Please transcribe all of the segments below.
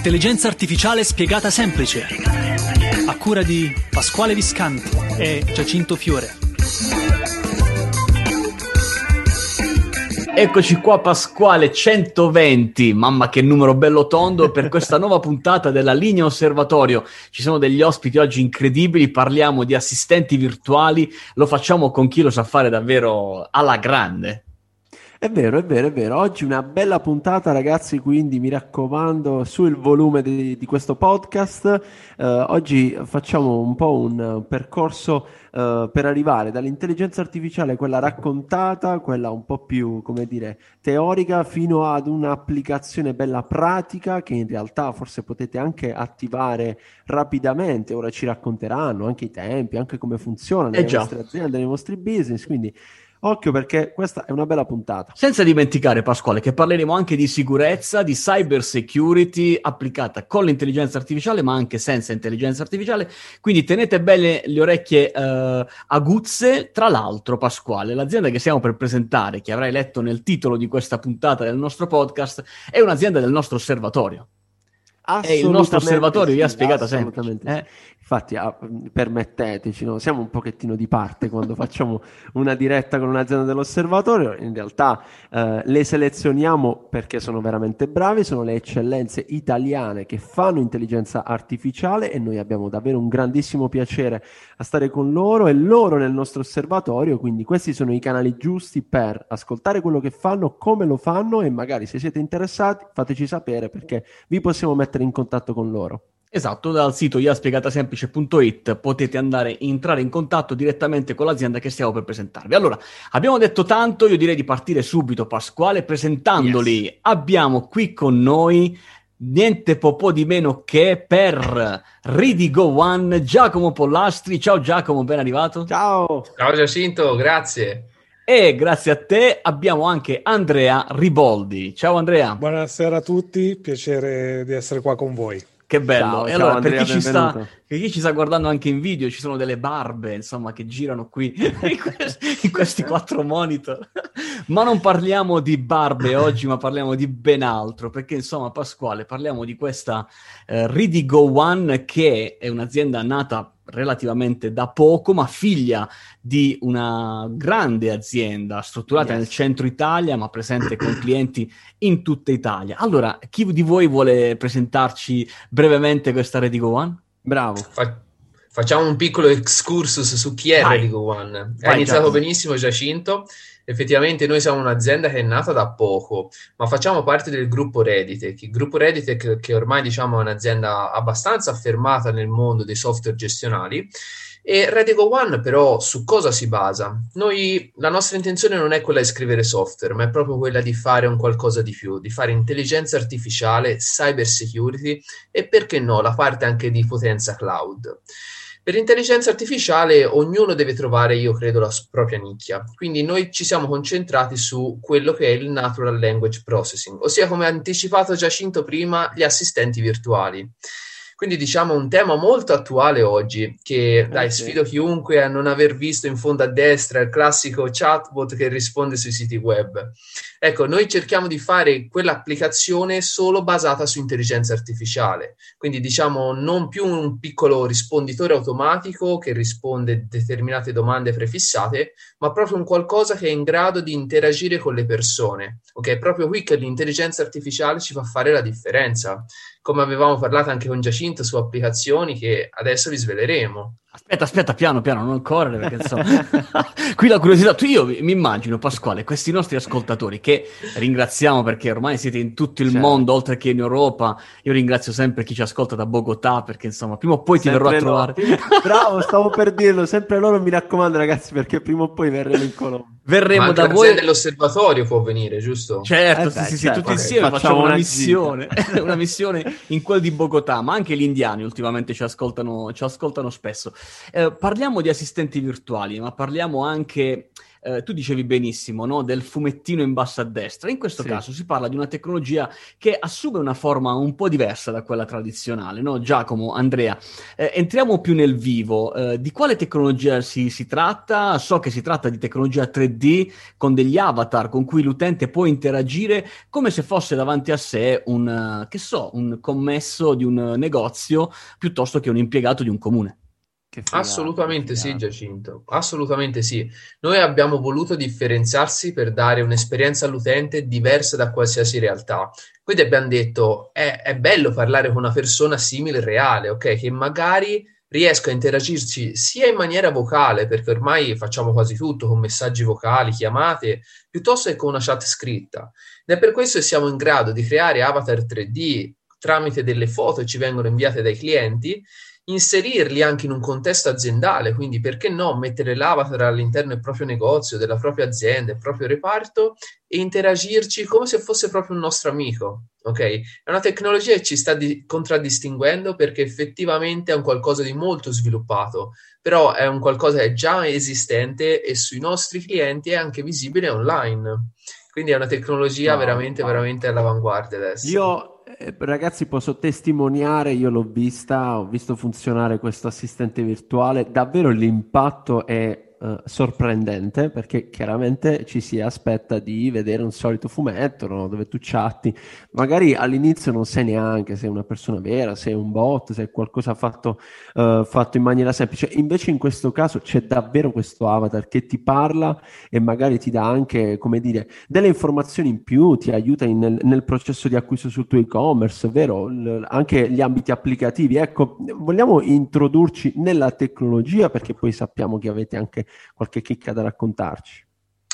Intelligenza artificiale spiegata semplice. A cura di Pasquale Viscanti e Giacinto Fiore. Eccoci qua Pasquale 120, mamma che numero bello tondo per questa nuova puntata della linea osservatorio. Ci sono degli ospiti oggi incredibili, parliamo di assistenti virtuali, lo facciamo con chi lo sa fare davvero alla grande. È vero, è vero, è vero. Oggi una bella puntata, ragazzi, quindi mi raccomando, su il volume di, di questo podcast. Uh, oggi facciamo un po' un percorso uh, per arrivare dall'intelligenza artificiale, quella raccontata, quella un po' più, come dire, teorica, fino ad un'applicazione bella pratica che in realtà forse potete anche attivare rapidamente. Ora ci racconteranno anche i tempi, anche come funziona nelle eh vostre aziende, nei vostri business. Quindi Occhio perché questa è una bella puntata. Senza dimenticare, Pasquale, che parleremo anche di sicurezza, di cyber security applicata con l'intelligenza artificiale, ma anche senza intelligenza artificiale. Quindi tenete bene le orecchie uh, aguzze. Tra l'altro, Pasquale, l'azienda che stiamo per presentare, che avrai letto nel titolo di questa puntata del nostro podcast, è un'azienda del nostro osservatorio. È il nostro osservatorio, sì, vi ha spiegato sempre. Eh? Infatti, ah, permetteteci, no? siamo un pochettino di parte quando facciamo una diretta con un'azienda dell'osservatorio. In realtà eh, le selezioniamo perché sono veramente bravi, sono le eccellenze italiane che fanno intelligenza artificiale e noi abbiamo davvero un grandissimo piacere a stare con loro e loro nel nostro osservatorio. Quindi questi sono i canali giusti per ascoltare quello che fanno, come lo fanno e magari se siete interessati fateci sapere perché vi possiamo mettere in contatto con loro. Esatto, dal sito iaspiegatasemplice.it potete andare entrare in contatto direttamente con l'azienda che stiamo per presentarvi. Allora, abbiamo detto tanto, io direi di partire subito, Pasquale, presentandoli. Yes. Abbiamo qui con noi niente po' di meno che per Ridigo One Giacomo Pollastri. Ciao Giacomo, ben arrivato. Ciao. Ciao Giacinto, grazie. E grazie a te abbiamo anche Andrea Riboldi. Ciao Andrea. Buonasera a tutti, piacere di essere qua con voi. Che bello. Ciao, e allora, Andrea, per, chi sta, per, chi ci sta, guardando anche in video, ci sono delle barbe, insomma, che girano qui in, questi, in questi quattro monitor. ma non parliamo di barbe oggi, ma parliamo di ben altro, perché, insomma, Pasquale, parliamo di questa eh, Ridigo One, che è un'azienda nata relativamente da poco, ma figlia di una grande azienda strutturata yes. nel centro Italia, ma presente con clienti in tutta Italia. Allora, chi di voi vuole presentarci brevemente questa Redigo One? Bravo. Fa- facciamo un piccolo excursus su chi è Vai. Redigo One. Ha iniziato Giacomo. benissimo Giacinto effettivamente noi siamo un'azienda che è nata da poco, ma facciamo parte del gruppo Reditech. Il gruppo Reditech che ormai diciamo è un'azienda abbastanza affermata nel mondo dei software gestionali. E Redigo One però su cosa si basa? Noi, la nostra intenzione non è quella di scrivere software, ma è proprio quella di fare un qualcosa di più, di fare intelligenza artificiale, cyber security e perché no, la parte anche di potenza cloud. Per l'intelligenza artificiale ognuno deve trovare, io credo, la propria nicchia. Quindi noi ci siamo concentrati su quello che è il Natural Language Processing, ossia come ha anticipato Giacinto prima, gli assistenti virtuali. Quindi diciamo un tema molto attuale oggi, che eh, dai, sfido chiunque a non aver visto in fondo a destra il classico chatbot che risponde sui siti web. Ecco, noi cerchiamo di fare quell'applicazione solo basata su intelligenza artificiale, quindi diciamo non più un piccolo risponditore automatico che risponde a determinate domande prefissate, ma proprio un qualcosa che è in grado di interagire con le persone. Ok, è proprio qui che l'intelligenza artificiale ci fa fare la differenza come avevamo parlato anche con Giacinto su applicazioni che adesso vi sveleremo. Aspetta, aspetta, piano, piano, non correre perché insomma... Qui la curiosità, tu io mi immagino Pasquale, questi nostri ascoltatori che ringraziamo perché ormai siete in tutto il certo. mondo, oltre che in Europa, io ringrazio sempre chi ci ascolta da Bogotà perché insomma prima o poi ti sempre verrò a trovare. Bravo, stavo per dirlo, sempre loro mi raccomando ragazzi perché prima o poi verremo in Colombia. Verremo da voi. dell'osservatorio può venire, giusto? Certo, eh beh, sì, sì, certo. tutti insieme facciamo, facciamo una, missione, una missione in quel di Bogotà, ma anche gli indiani ultimamente ci ascoltano, ci ascoltano spesso. Eh, parliamo di assistenti virtuali, ma parliamo anche eh, tu dicevi benissimo no? del fumettino in basso a destra. In questo sì. caso si parla di una tecnologia che assume una forma un po' diversa da quella tradizionale. No? Giacomo, Andrea, eh, entriamo più nel vivo. Eh, di quale tecnologia si, si tratta? So che si tratta di tecnologia 3D con degli avatar con cui l'utente può interagire come se fosse davanti a sé un, che so, un commesso di un negozio piuttosto che un impiegato di un comune. Figata, Assolutamente sì, Giacinto. Assolutamente sì. Noi abbiamo voluto differenziarsi per dare un'esperienza all'utente diversa da qualsiasi realtà. Quindi abbiamo detto: è, è bello parlare con una persona simile, reale, ok? Che magari riesco a interagirci sia in maniera vocale, perché ormai facciamo quasi tutto con messaggi vocali, chiamate, piuttosto che con una chat scritta. Ed è per questo che siamo in grado di creare avatar 3D tramite delle foto che ci vengono inviate dai clienti inserirli anche in un contesto aziendale, quindi perché no mettere l'avatar all'interno del proprio negozio, della propria azienda, del proprio reparto e interagirci come se fosse proprio un nostro amico, ok? È una tecnologia che ci sta di- contraddistinguendo perché effettivamente è un qualcosa di molto sviluppato, però è un qualcosa che è già esistente e sui nostri clienti è anche visibile online. Quindi è una tecnologia no, veramente, no. veramente all'avanguardia adesso. Io ragazzi, posso testimoniare, io l'ho vista, ho visto funzionare questo assistente virtuale, davvero l'impatto è uh, sorprendente perché chiaramente ci si aspetta di vedere un solito fumetto no? dove tu chatti, magari all'inizio non sai neanche se è una persona vera, se è un bot, se è qualcosa fatto, uh, fatto in maniera semplice, invece in questo caso c'è davvero questo avatar che ti parla e magari ti dà anche, come dire, delle informazioni in più, ti aiuta in, nel, nel, processo di acquisto sul tuo e-commerce, vero? L- anche gli ambiti applicativi. Ecco, vogliamo introdurci nella tecnologia perché poi sappiamo che avete anche qualche chicca da raccontarci.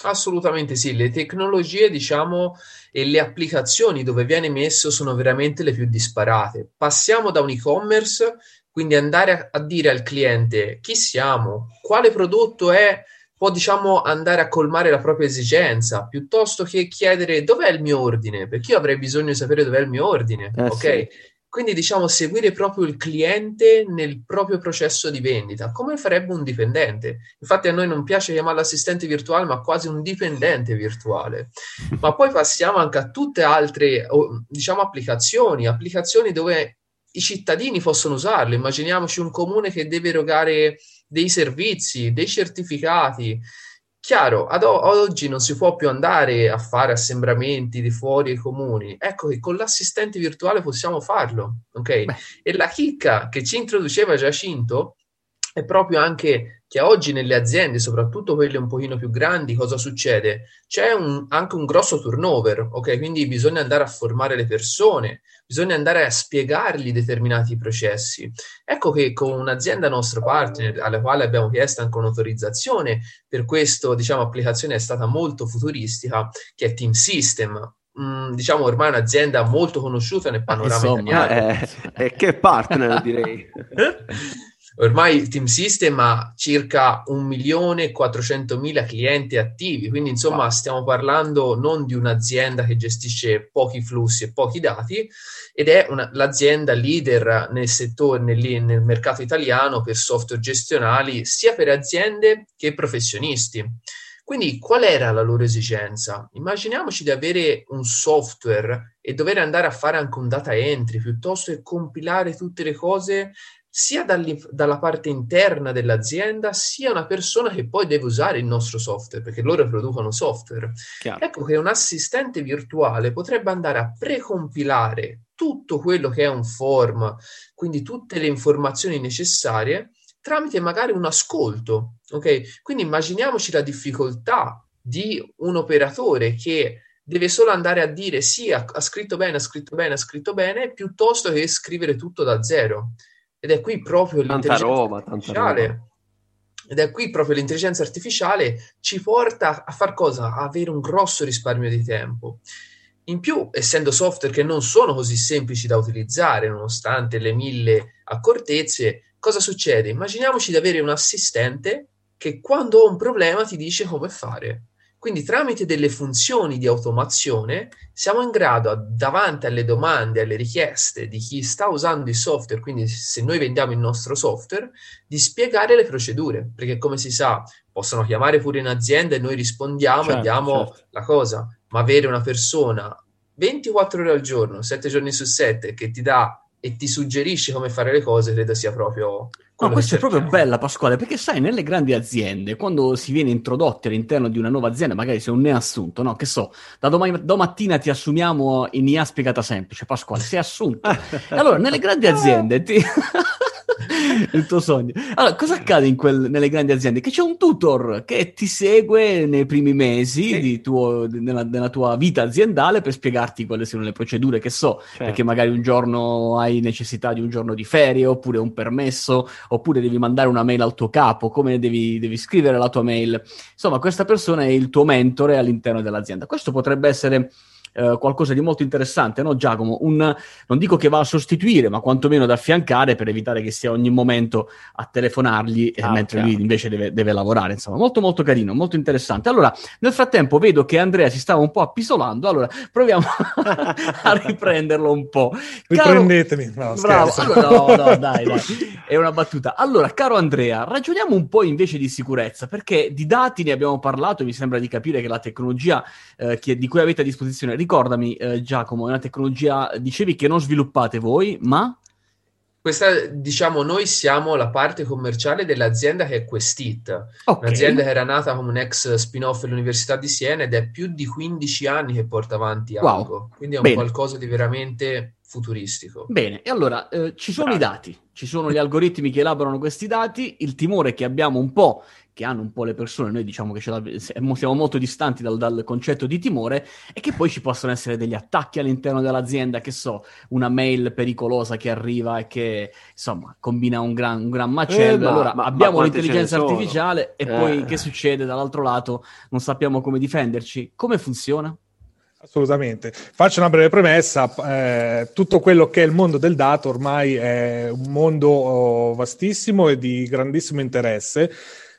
Assolutamente sì, le tecnologie, diciamo, e le applicazioni dove viene messo sono veramente le più disparate. Passiamo da un e-commerce, quindi andare a, a dire al cliente chi siamo, quale prodotto è, può diciamo andare a colmare la propria esigenza, piuttosto che chiedere dov'è il mio ordine, perché io avrei bisogno di sapere dov'è il mio ordine, eh, ok? Sì. Quindi diciamo seguire proprio il cliente nel proprio processo di vendita, come farebbe un dipendente. Infatti a noi non piace chiamarlo assistente virtuale, ma quasi un dipendente virtuale. Ma poi passiamo anche a tutte altre, diciamo, applicazioni, applicazioni dove i cittadini possono usarlo. Immaginiamoci un comune che deve erogare dei servizi, dei certificati, Chiaro, ad o- oggi non si può più andare a fare assembramenti di fuori ai comuni. Ecco che con l'assistente virtuale possiamo farlo, ok? Beh. E la chicca che ci introduceva Giacinto è proprio anche che oggi nelle aziende, soprattutto quelle un pochino più grandi, cosa succede? C'è un, anche un grosso turnover, ok? Quindi bisogna andare a formare le persone, bisogna andare a spiegargli determinati processi. Ecco che con un'azienda nostra partner, alla quale abbiamo chiesto anche un'autorizzazione, per questo, diciamo, applicazione è stata molto futuristica, che è Team System, Mm, diciamo ormai un'azienda molto conosciuta nel panorama Insomma, italiano. Eh, eh, che partner direi. Ormai il Team System ha circa 1.400.000 clienti attivi, quindi insomma wow. stiamo parlando non di un'azienda che gestisce pochi flussi e pochi dati, ed è una, l'azienda leader nel settore, nel, nel mercato italiano per software gestionali, sia per aziende che professionisti. Quindi qual era la loro esigenza? Immaginiamoci di avere un software e dover andare a fare anche un data entry piuttosto che compilare tutte le cose sia dalla parte interna dell'azienda, sia una persona che poi deve usare il nostro software, perché loro producono software. Chiaro. Ecco che un assistente virtuale potrebbe andare a precompilare tutto quello che è un form, quindi tutte le informazioni necessarie, tramite magari un ascolto. Ok? Quindi immaginiamoci la difficoltà di un operatore che deve solo andare a dire sì, ha, ha scritto bene, ha scritto bene, ha scritto bene, piuttosto che scrivere tutto da zero. Ed è qui proprio tanta roba, tanta roba. Ed è qui proprio l'intelligenza artificiale ci porta a far cosa? A avere un grosso risparmio di tempo. In più, essendo software che non sono così semplici da utilizzare, nonostante le mille accortezze, cosa succede? Immaginiamoci di avere un assistente che quando ho un problema ti dice come fare. Quindi tramite delle funzioni di automazione siamo in grado, davanti alle domande, alle richieste di chi sta usando il software, quindi se noi vendiamo il nostro software, di spiegare le procedure, perché come si sa, possono chiamare pure in azienda e noi rispondiamo certo, e diamo certo. la cosa, ma avere una persona 24 ore al giorno, 7 giorni su 7 che ti dà e ti suggerisce come fare le cose, credo sia proprio No, questa è proprio bella, Pasquale, perché sai, nelle grandi aziende, quando si viene introdotti all'interno di una nuova azienda, magari sei un neassunto, no? Che so, da domani, domattina ti assumiamo in IA spiegata semplice, Pasquale, sei assunto. allora, nelle grandi aziende ti... il tuo sogno. Allora, cosa accade quel, nelle grandi aziende? Che c'è un tutor che ti segue nei primi mesi sì. tuo, nella, nella, tua vita aziendale per spiegarti quali sono le procedure che so, certo. perché magari un giorno hai necessità di un giorno di ferie, oppure un permesso, oppure devi mandare una mail al tuo capo, come devi, devi scrivere la tua mail. Insomma, questa persona è il tuo mentore all'interno dell'azienda. Questo potrebbe essere eh, qualcosa di molto interessante, no Giacomo? Un, non dico che va a sostituire, ma quantomeno ad affiancare per evitare che sia ogni momento a telefonargli ah, mentre chiaro. lui invece deve, deve, lavorare. Insomma, molto molto carino, molto interessante. Allora, nel frattempo vedo che Andrea si stava un po' appisolando, allora proviamo a riprenderlo un po'. Caro... Riprendetemi. No, Bravo, allora, no, no, dai, dai, è una battuta. Allora, caro Andrea, ragioniamo un po' invece di sicurezza, perché di dati ne abbiamo parlato, mi sembra di capire che la tecnologia eh, che, di cui avete a disposizione ricordami eh, Giacomo, è una tecnologia, dicevi che non sviluppate voi, ma... Questa, diciamo, noi siamo la parte commerciale dell'azienda che è Questit, okay. un'azienda che era nata come un ex spin-off dell'Università di Siena ed è più di 15 anni che porta avanti wow. Algo, quindi è un Bene. qualcosa di veramente futuristico. Bene, e allora eh, ci sono Bravo. i dati, ci sono gli algoritmi che elaborano questi dati, il timore che abbiamo un po' che hanno un po' le persone, noi diciamo che siamo molto distanti dal, dal, concetto di timore, e che poi ci possono essere degli attacchi all'interno dell'azienda, che so, una mail pericolosa che arriva e che, insomma, combina un gran, un gran macello. Eh, allora, ma, abbiamo ma l'intelligenza artificiale e eh. poi che succede dall'altro lato? Non sappiamo come difenderci. Come funziona? Assolutamente. Faccio una breve premessa. Eh, tutto quello che è il mondo del dato ormai è un mondo oh, vastissimo e di grandissimo interesse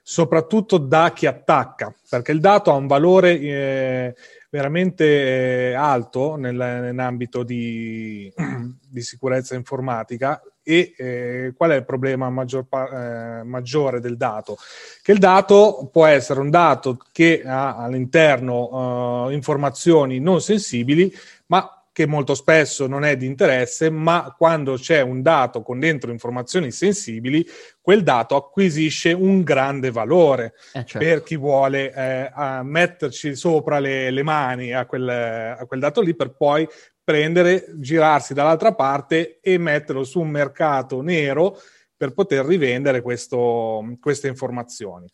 soprattutto da chi attacca, perché il dato ha un valore eh, veramente eh, alto nel, nell'ambito di, di, sicurezza informatica. E eh, qual è il problema maggior, eh, maggiore del dato? Che il dato può essere un dato che ha all'interno eh, informazioni non sensibili, ma che molto spesso non è di interesse, ma quando c'è un dato con dentro informazioni sensibili, quel dato acquisisce un grande valore eh, certo. per chi vuole eh, metterci sopra le, le mani a quel, a quel dato lì per poi prendere, girarsi dall'altra parte e metterlo su un mercato nero per poter rivendere questo, queste informazioni.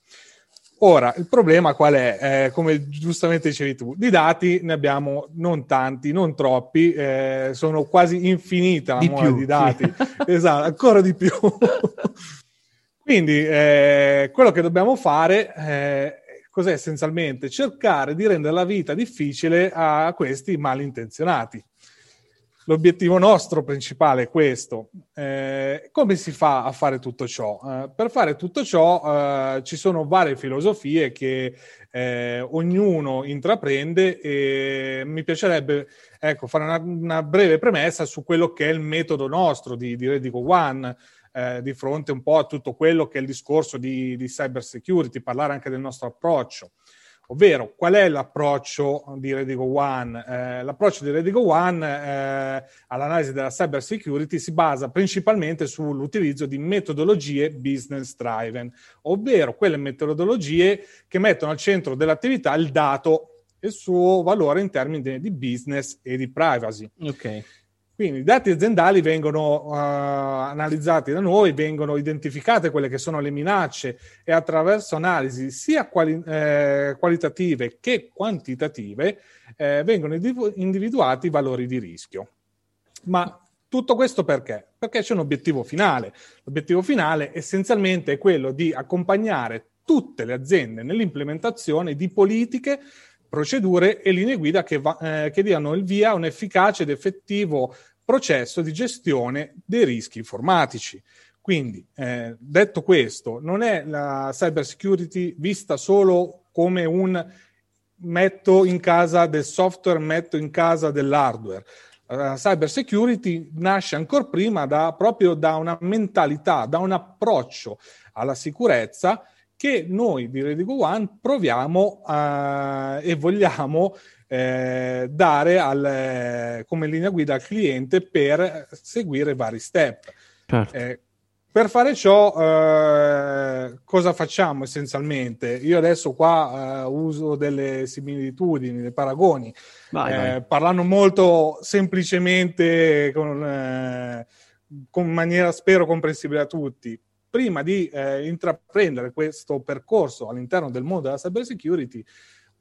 Ora, il problema qual è? Eh, come giustamente dicevi tu, di dati ne abbiamo non tanti, non troppi, eh, sono quasi infinita la di più, di dati, sì. esatto, ancora di più. Quindi eh, quello che dobbiamo fare eh, cos'è essenzialmente? Cercare di rendere la vita difficile a questi malintenzionati. L'obiettivo nostro principale è questo. Eh, come si fa a fare tutto ciò? Eh, per fare tutto ciò eh, ci sono varie filosofie che eh, ognuno intraprende e mi piacerebbe ecco, fare una, una, breve premessa su quello che è il metodo nostro di, di Redico One. Eh, di fronte un po' a tutto quello che è il discorso di, di cyber security, parlare anche del nostro approccio. Ovvero, qual è l'approccio di Redigo One? Eh, l'approccio di Redigo One eh, all'analisi della cyber security si basa principalmente sull'utilizzo di metodologie business driven, ovvero quelle metodologie che mettono al centro dell'attività il dato e il suo valore in termini di business e di privacy. Ok. Quindi i dati aziendali vengono uh, analizzati da noi, vengono identificate quelle che sono le minacce e attraverso analisi sia quali, eh, qualitative che quantitative eh, vengono individuati i valori di rischio. Ma tutto questo perché? Perché c'è un obiettivo finale. L'obiettivo finale essenzialmente è quello di accompagnare tutte le aziende nell'implementazione di politiche procedure e linee guida che, va, eh, che diano il via a un efficace ed effettivo processo di gestione dei rischi informatici. Quindi, eh, detto questo, non è la cyber security vista solo come un metto in casa del software, metto in casa dell'hardware. La cyber security nasce ancora prima da, proprio da una mentalità, da un approccio alla sicurezza che noi di Redigo One proviamo a, e vogliamo eh, dare al, come linea guida al cliente per seguire vari step. Certo. Eh, per fare ciò, eh, cosa facciamo essenzialmente? Io adesso qua eh, uso delle similitudini, dei paragoni, vai, vai. Eh, parlando molto semplicemente, con, eh, con, maniera spero comprensibile a tutti. Prima di eh, intraprendere questo percorso all'interno del mondo della cyber security,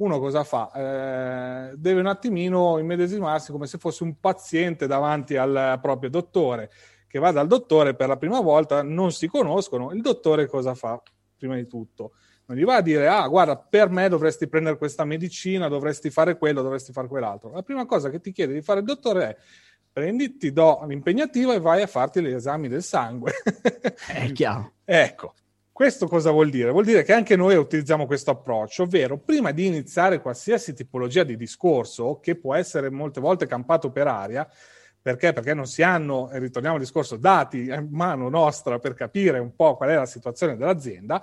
uno cosa fa? Eh, deve un attimino immedesimarsi come se fosse un paziente davanti al proprio dottore che va dal dottore per la prima volta, non si conoscono, il dottore cosa fa? Prima di tutto, non gli va a dire, ah, guarda, per me dovresti prendere questa medicina, dovresti fare quello, dovresti fare quell'altro. La prima cosa che ti chiede di fare il dottore è, prendi, ti do l'impegnativa e vai a farti gli esami del sangue. è chiaro. ecco, questo cosa vuol dire? Vuol dire che anche noi utilizziamo questo approccio, ovvero prima di iniziare qualsiasi tipologia di discorso, che può essere molte volte campato per aria, perché? Perché non si hanno, e ritorniamo al discorso, dati in mano nostra per capire un po' qual è la situazione dell'azienda.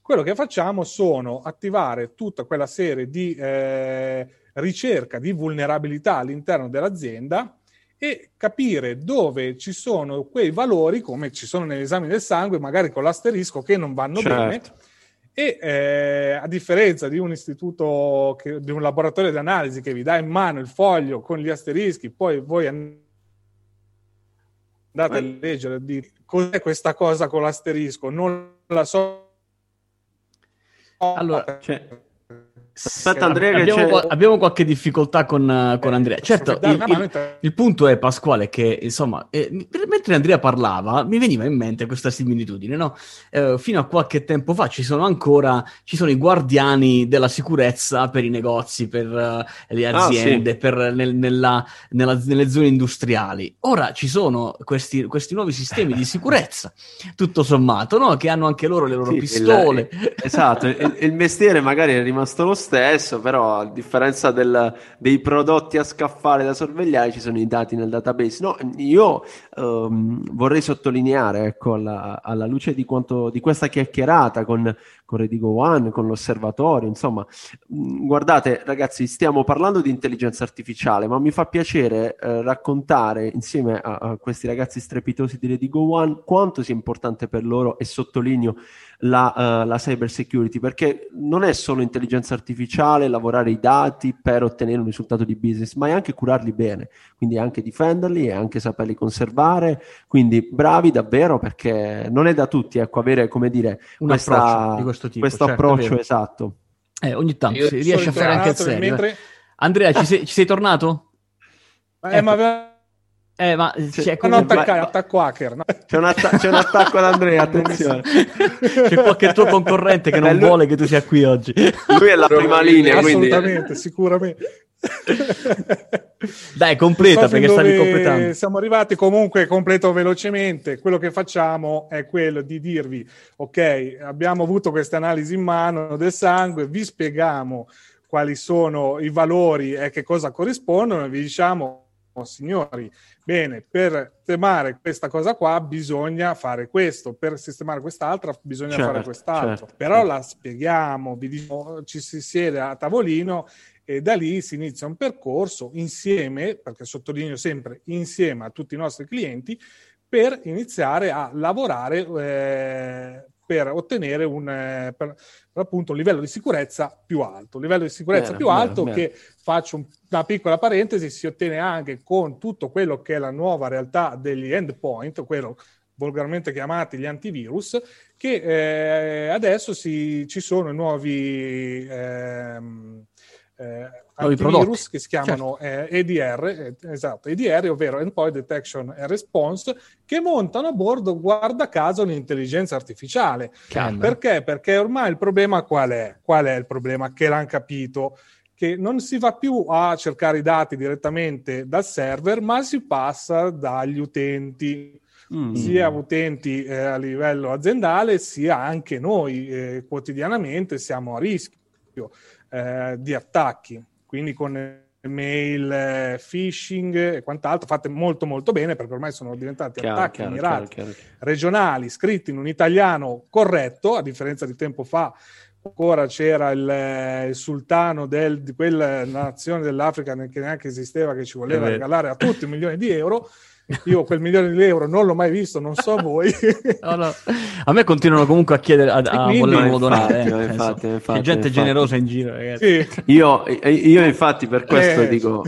Quello che facciamo sono attivare tutta quella serie di eh, ricerca di vulnerabilità all'interno dell'azienda e capire dove ci sono quei valori, come ci sono negli esami del sangue, magari con l'asterisco, che non vanno certo. bene. E eh, a differenza di un istituto, che, di un laboratorio di analisi che vi dà in mano il foglio con gli asterischi, poi voi andate a leggere di cos'è questa cosa con l'asterisco, non la so. Allora, cioè, Aspetta Andrea, abbiamo, abbiamo, qualche difficoltà con, con Andrea. Certo, il, il, il, punto è Pasquale che, insomma, eh, mentre Andrea parlava mi veniva in mente questa similitudine, no? Eh, fino a qualche tempo fa ci sono ancora ci sono i guardiani della sicurezza per i negozi, per uh, le aziende, ah, sì. per nel, nella, nella, nelle zone industriali. Ora ci sono questi, questi, nuovi sistemi di sicurezza, tutto sommato, no? Che hanno anche loro le loro sì, pistole. Il, esatto, il, mestiere magari è rimasto lo stesso stesso, però a differenza del, dei prodotti a scaffale da sorvegliare ci sono i dati nel database. No, io um, vorrei sottolineare, ecco, alla, alla luce di, quanto, di questa chiacchierata con, con Redigo One, con l'osservatorio, insomma, mm, guardate ragazzi, stiamo parlando di intelligenza artificiale, ma mi fa piacere eh, raccontare insieme a, a, questi ragazzi strepitosi di Redigo One quanto sia importante per loro e sottolineo la, uh, la cyber security, perché non è solo intelligenza artificiale, lavorare i dati per ottenere un risultato di business, ma è anche curarli bene, quindi anche difenderli e anche saperli conservare, quindi bravi davvero perché non è da tutti, ecco, avere, come dire, un questa, questo, tipo, questo certo, approccio esatto. Eh, ogni tanto Io si riesce a fare anche il serio. Mentre... Andrea, ci sei, ci sei tornato? Eh, ecco. ma aveva eh, ma c'è non attaccare, attacco hacker. No? C'è, un atta- c'è, un attacco ad Andrea, attenzione. c'è qualche tuo concorrente che non lui... vuole che tu sia qui oggi. Lui è la prima linea, Assolutamente, quindi... sicuramente. Dai, completa so perché stavi completando. Siamo arrivati comunque, completo velocemente. Quello che facciamo è quello di dirvi: ok, abbiamo avuto queste analisi in mano del sangue, vi spieghiamo quali sono i valori e che cosa corrispondono, e vi diciamo signori, bene, per sistemare questa cosa qua bisogna fare questo, per sistemare quest'altra bisogna certo, fare quest'altro. Certo, Però certo. la spieghiamo, vi diciamo, ci si siede a tavolino e da lì si inizia un percorso insieme, perché sottolineo sempre insieme a tutti i nostri clienti, per iniziare a lavorare eh, per ottenere un, eh, per, per appunto, un livello di sicurezza più alto. Un livello di sicurezza bene, più alto bene. che, faccio un, una piccola parentesi, si ottiene anche con tutto quello che è la nuova realtà degli endpoint, quello volgarmente chiamati gli antivirus, che eh, adesso si, ci sono nuovi... Ehm, eh, antivirus che si chiamano certo. eh, EDR, eh, esatto, EDR, ovvero Endpoint Detection and Response, che montano a bordo, guarda caso, l'intelligenza artificiale. Calma. Perché? Perché ormai il problema qual è? Qual è il problema? Che l'hanno capito che non si va più a cercare i dati direttamente dal server, ma si passa dagli utenti. Mm. sia utenti eh, a livello aziendale, sia anche noi eh, quotidianamente siamo a rischio eh, di attacchi quindi con mail, eh, phishing e quant'altro, fatte molto molto bene perché ormai sono diventati chiaro, attacchi chiaro, mirati chiaro, regionali scritti in un italiano corretto, a differenza di tempo fa ancora c'era il, eh, il sultano del, di quella nazione dell'Africa che neanche esisteva che ci voleva regalare a tutti un milione di euro io quel milione di euro non l'ho mai visto, non so voi. no, no. A me continuano comunque a chiedere, a, a volerlo donare. Eh. Infatti, infatti, gente infatti. generosa in giro, sì. io, io, infatti, per questo eh. dico,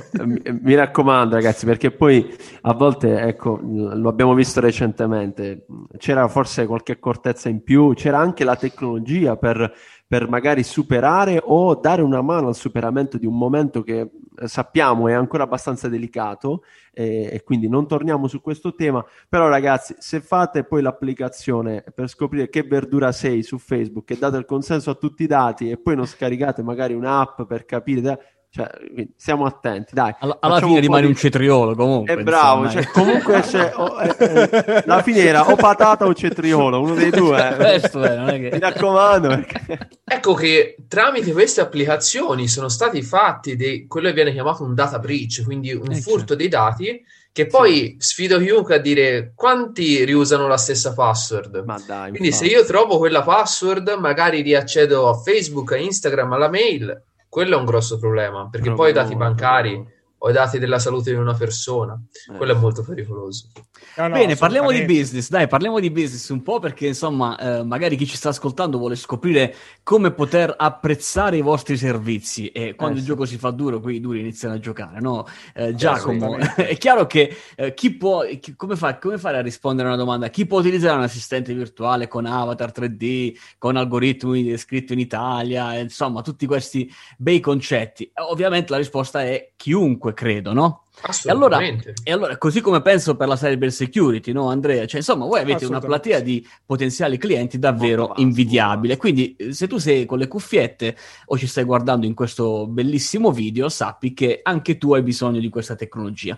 mi raccomando, ragazzi, perché poi a volte, ecco, lo abbiamo visto recentemente, c'era forse qualche accortezza in più, c'era anche la tecnologia per per magari superare o dare una mano al superamento di un momento che eh, sappiamo è ancora abbastanza delicato e, e, quindi non torniamo su questo tema. Però ragazzi, se fate poi l'applicazione per scoprire che verdura sei su Facebook e date il consenso a tutti i dati e poi non scaricate magari un'app per capire cioè, stiamo attenti, dai. Alla, alla fine rimane di... un cetriolo comunque. È bravo, cioè, comunque c'è, oh, eh, eh, la fine era o patata o cetriolo, uno dei due. Eh. Questo è, non è che... Mi raccomando. Perché... Ecco che tramite queste applicazioni sono stati fatti dei, quello che viene chiamato un data breach, quindi un eh, furto certo. dei dati che poi sì. sfido chiunque a dire quanti riusano la stessa password. Ma dai, Quindi se io trovo quella password, magari riaccedo a Facebook, a Instagram, alla mail quello è un grosso problema, perché poi i dati bancari o i dati della salute di una persona. Eh. Quello è molto pericoloso. No, no, Bene, parliamo di business, dai, parliamo di business un po' perché insomma, eh, magari chi ci sta ascoltando vuole scoprire come poter apprezzare i vostri servizi e quando eh, il sì. gioco si fa duro, quei duri iniziano a giocare, no? Eh, Giacomo, è chiaro che eh, chi può, chi, come, fa, come fare a rispondere a una domanda? Chi può utilizzare un assistente virtuale con avatar 3D, con algoritmi scritto in Italia, insomma, tutti questi bei concetti? Ovviamente la risposta è chiunque, credo, no? E allora, e allora, così come penso per la cyber security, no Andrea? Cioè, insomma, voi avete una platea di potenziali clienti davvero vasto, invidiabile. Quindi, eh, se tu sei con le cuffiette o ci stai guardando in questo bellissimo video, sappi che anche tu hai bisogno di questa tecnologia.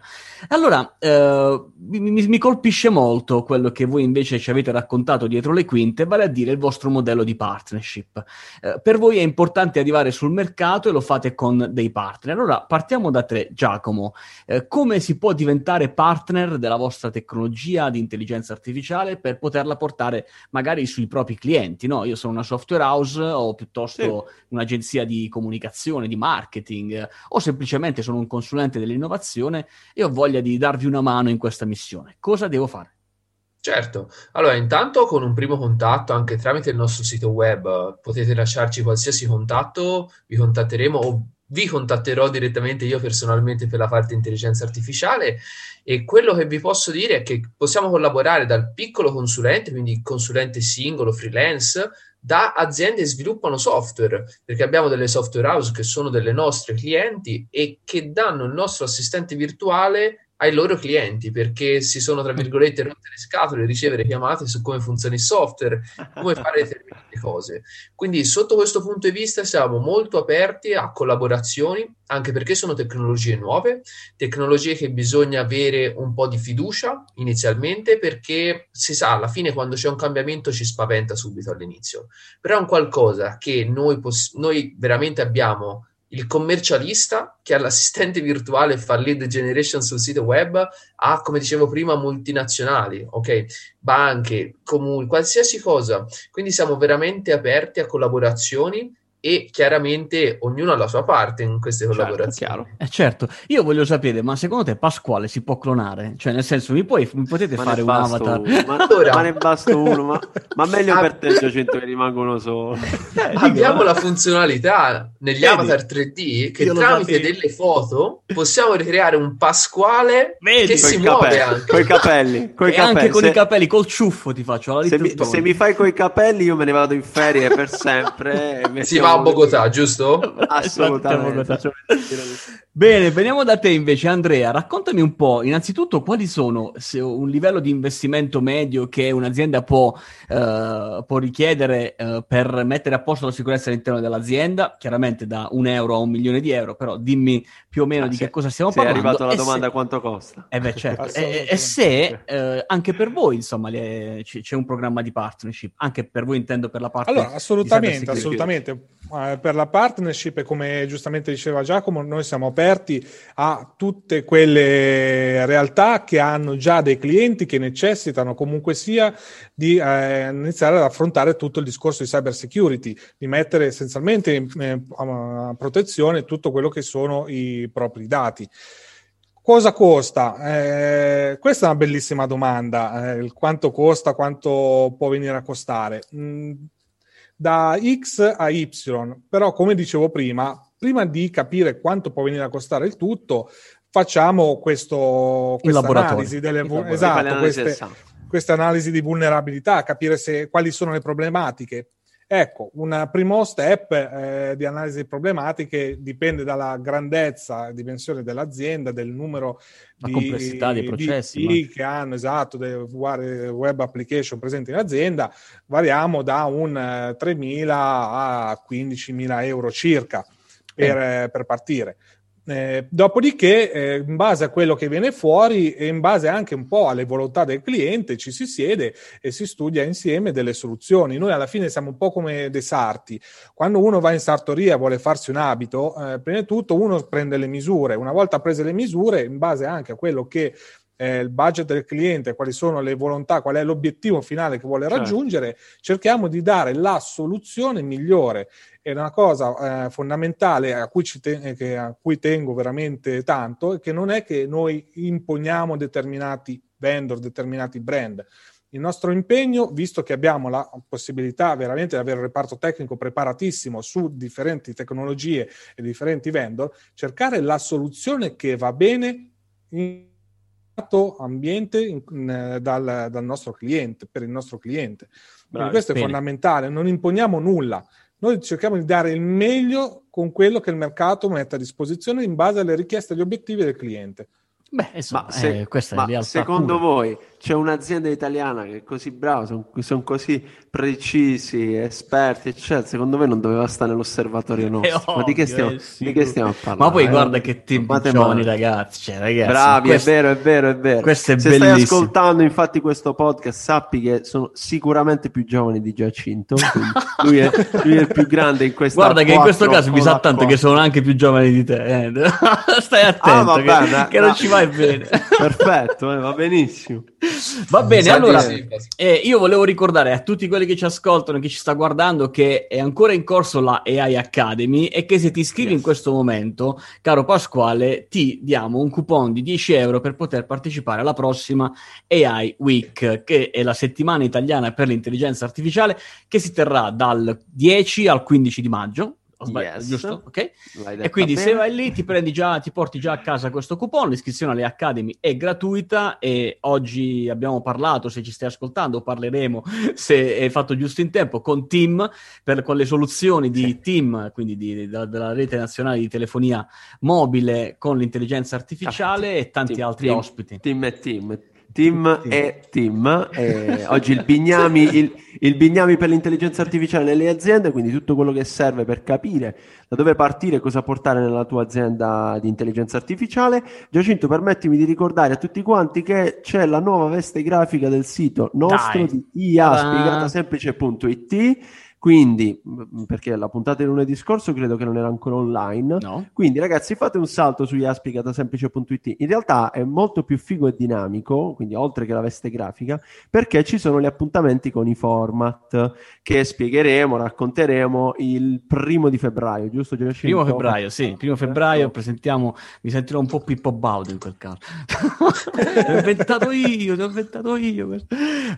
Allora, eh, mi, mi, colpisce molto quello che voi invece ci avete raccontato dietro le quinte, vale a dire il vostro modello di partnership. Eh, per voi è importante arrivare sul mercato e lo fate con dei partner. Allora, partiamo da te, Giacomo. Eh, come si può diventare partner della vostra tecnologia di intelligenza artificiale per poterla portare magari sui propri clienti? No? Io sono una software house o piuttosto sì. un'agenzia di comunicazione, di marketing o semplicemente sono un consulente dell'innovazione e ho voglia di darvi una mano in questa missione. Cosa devo fare? Certo, allora intanto con un primo contatto anche tramite il nostro sito web potete lasciarci qualsiasi contatto, vi contatteremo o vi contatterò direttamente io personalmente per la parte intelligenza artificiale e quello che vi posso dire è che possiamo collaborare dal piccolo consulente, quindi consulente singolo, freelance, da aziende che sviluppano software, perché abbiamo delle software house che sono delle nostre clienti e che danno il nostro assistente virtuale ai loro clienti perché si sono, tra virgolette, rotte le scatole ricevere chiamate su come funziona il software, come fare determinate cose. Quindi, sotto questo punto di vista, siamo molto aperti a collaborazioni, anche perché sono tecnologie nuove, tecnologie che bisogna avere un po' di fiducia inizialmente, perché si sa, alla fine, quando c'è un cambiamento, ci spaventa subito all'inizio. Però è un qualcosa che noi, poss- noi veramente abbiamo il commercialista che ha l'assistente virtuale fa lead generation sul sito web ha, come dicevo prima, multinazionali, ok? Banche, comuni, qualsiasi cosa. Quindi siamo veramente aperti a collaborazioni e chiaramente ognuno ha la sua parte in queste certo, collaborazioni. Certo, eh, certo. Io voglio sapere, ma secondo te Pasquale si può clonare? Cioè, nel senso, mi, puoi, mi potete ma fare un avatar? Uno. Ma, allora... ma ne basta uno, ma, ma meglio per te Giacinto che rimangono solo. Eh, Abbiamo la funzionalità negli Vedi? avatar 3D che tramite delle foto possiamo ricreare un Pasquale Vedi? che si muove capelli, anche. Coi capelli. Coi e capelli. anche con se... i capelli, col ciuffo ti faccio. Se mi, se mi, fai coi capelli io me ne vado in ferie per sempre. si va a Bogotà, giusto? Assolutamente. Bene, veniamo da te invece, Andrea. Raccontami un po', innanzitutto, quali sono un livello di investimento medio che un'azienda può, uh, può richiedere uh, per mettere a posto la sicurezza all'interno dell'azienda? Chiaramente da un euro a un milione di euro, però dimmi più o meno ah, di se, che cosa stiamo parlando. È arrivato la domanda se... quanto costa. Eh beh, certo. e, e, se uh, anche per voi, insomma, le, c'è un programma di partnership, anche per voi intendo per la parte... Allora, assolutamente, assolutamente eh, per la partnership come giustamente diceva Giacomo, noi siamo aperti a tutte quelle realtà che hanno già dei clienti che necessitano comunque sia di eh, iniziare ad affrontare tutto il discorso di cyber security, di mettere essenzialmente eh, a protezione tutto quello che sono i propri dati. Cosa costa? Eh, questa è una bellissima domanda. Eh, quanto costa, quanto può venire a costare? Mm, da X a Y, però come dicevo prima, prima di capire quanto può venire a costare il tutto, facciamo questo, questa analisi delle esatto, queste, queste analisi di vulnerabilità, capire se, quali sono le problematiche Ecco, un primo step eh, di analisi problematiche dipende dalla grandezza e dimensione dell'azienda, del numero La di, complessità dei processi di, che hanno esatto delle web application presenti in azienda. Variamo da un 3.000 eh, a 15.000 euro circa per, eh. per partire. Eh, dopodiché, eh, in base a quello che viene fuori e in base anche un po' alle volontà del cliente, ci si siede e si studia insieme delle soluzioni. Noi alla fine siamo un po' come dei sarti. Quando uno va in sartoria e vuole farsi un abito, eh, prima di tutto uno prende le misure. Una volta prese le misure, in base anche a quello che eh, il budget del cliente, quali sono le volontà, qual è l'obiettivo finale che vuole certo. raggiungere, cerchiamo di dare la soluzione migliore è una cosa eh, fondamentale a cui, te- che, a cui tengo veramente tanto, che non è che noi imponiamo determinati vendor, determinati brand. Il nostro impegno, visto che abbiamo la possibilità veramente di avere un reparto tecnico preparatissimo su differenti tecnologie e differenti vendor, cercare la soluzione che va bene in ambiente in, in, dal, dal, nostro cliente, per il nostro cliente. Bravi, questo bene. è fondamentale, non imponiamo nulla. Noi cerchiamo di dare il meglio con quello che il mercato mette a disposizione in base alle richieste e agli obiettivi del cliente. Beh, insomma, ma se, eh, questa ma è realtà secondo pura. voi c'è un'azienda italiana che è così brava, sono, sono così precisi, esperti, eccetera, secondo me non doveva stare nell'osservatorio nostro. Ovvio, ma di che, stiamo, di che, stiamo, parlando? Ma poi eh? guarda che giovani ragazzi, cioè, ragazzi, Bravi, questo, è vero, è vero, è vero. Questo è Se bellissimo. stai ascoltando infatti questo podcast, sappi che sono sicuramente più giovani di Giacinto, lui è, lui è il più grande in questa Guarda che in questo caso mi sa tanto che sono anche più giovani di te. Eh. Stai attento ah, vabbè, che, che no. non ci vai bene. Perfetto, eh, va benissimo. Va bene, allora eh, io volevo ricordare a tutti quelli che ci ascoltano e che ci sta guardando che è ancora in corso la AI Academy e che se ti iscrivi yes. in questo momento, caro Pasquale, ti diamo un coupon di 10 euro per poter partecipare alla prossima AI Week, che è la settimana italiana per l'intelligenza artificiale che si terrà dal 10 al 15 di maggio yes. giusto? Ok? E quindi se vai lì ti, prendi già, ti porti già a casa questo coupon, l'iscrizione alle Academy è gratuita e oggi abbiamo parlato, se ci stai ascoltando, parleremo se è fatto giusto in tempo con Team, per, con le soluzioni di sì. Team, quindi di, da, della rete nazionale di telefonia mobile con l'intelligenza artificiale ah, e tanti team, altri team, ospiti. Team e Team, Team e Team. E oggi il Bignami, il, il Bignami per l'intelligenza artificiale nelle aziende, quindi tutto quello che serve per capire da dove partire e cosa portare nella tua azienda di intelligenza artificiale. Giacinto, permettimi di ricordare a tutti quanti che c'è la nuova veste grafica del sito nostro Dai. di iaspiegatasemplice.it quindi, perché la puntata di lunedì scorso credo che non era ancora online. No. Quindi, ragazzi, fate un salto su iaspicatasemplice.it. In realtà è molto più figo e dinamico, quindi oltre che la veste grafica, perché ci sono gli appuntamenti con i format che spiegheremo, racconteremo il primo di febbraio, giusto Giacinto? Primo febbraio, sì, primo febbraio presentiamo, mi sentirò un po' Pippo Baudo in quel caso. l'ho inventato io, l'ho inventato io.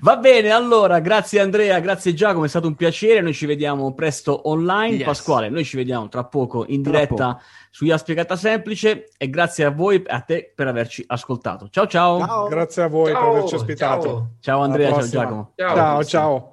Va bene, allora, grazie Andrea, grazie Giacomo, è stato un piacere. Noi noi ci vediamo presto online. Yes. Pasquale, noi ci vediamo tra poco in tra diretta poco. su IA Spiegata Semplice e grazie a voi e a te per averci ascoltato. Ciao ciao. ciao. Grazie a voi ciao. per averci ospitato. Ciao, ciao Andrea, ciao Giacomo. ciao. ciao. ciao.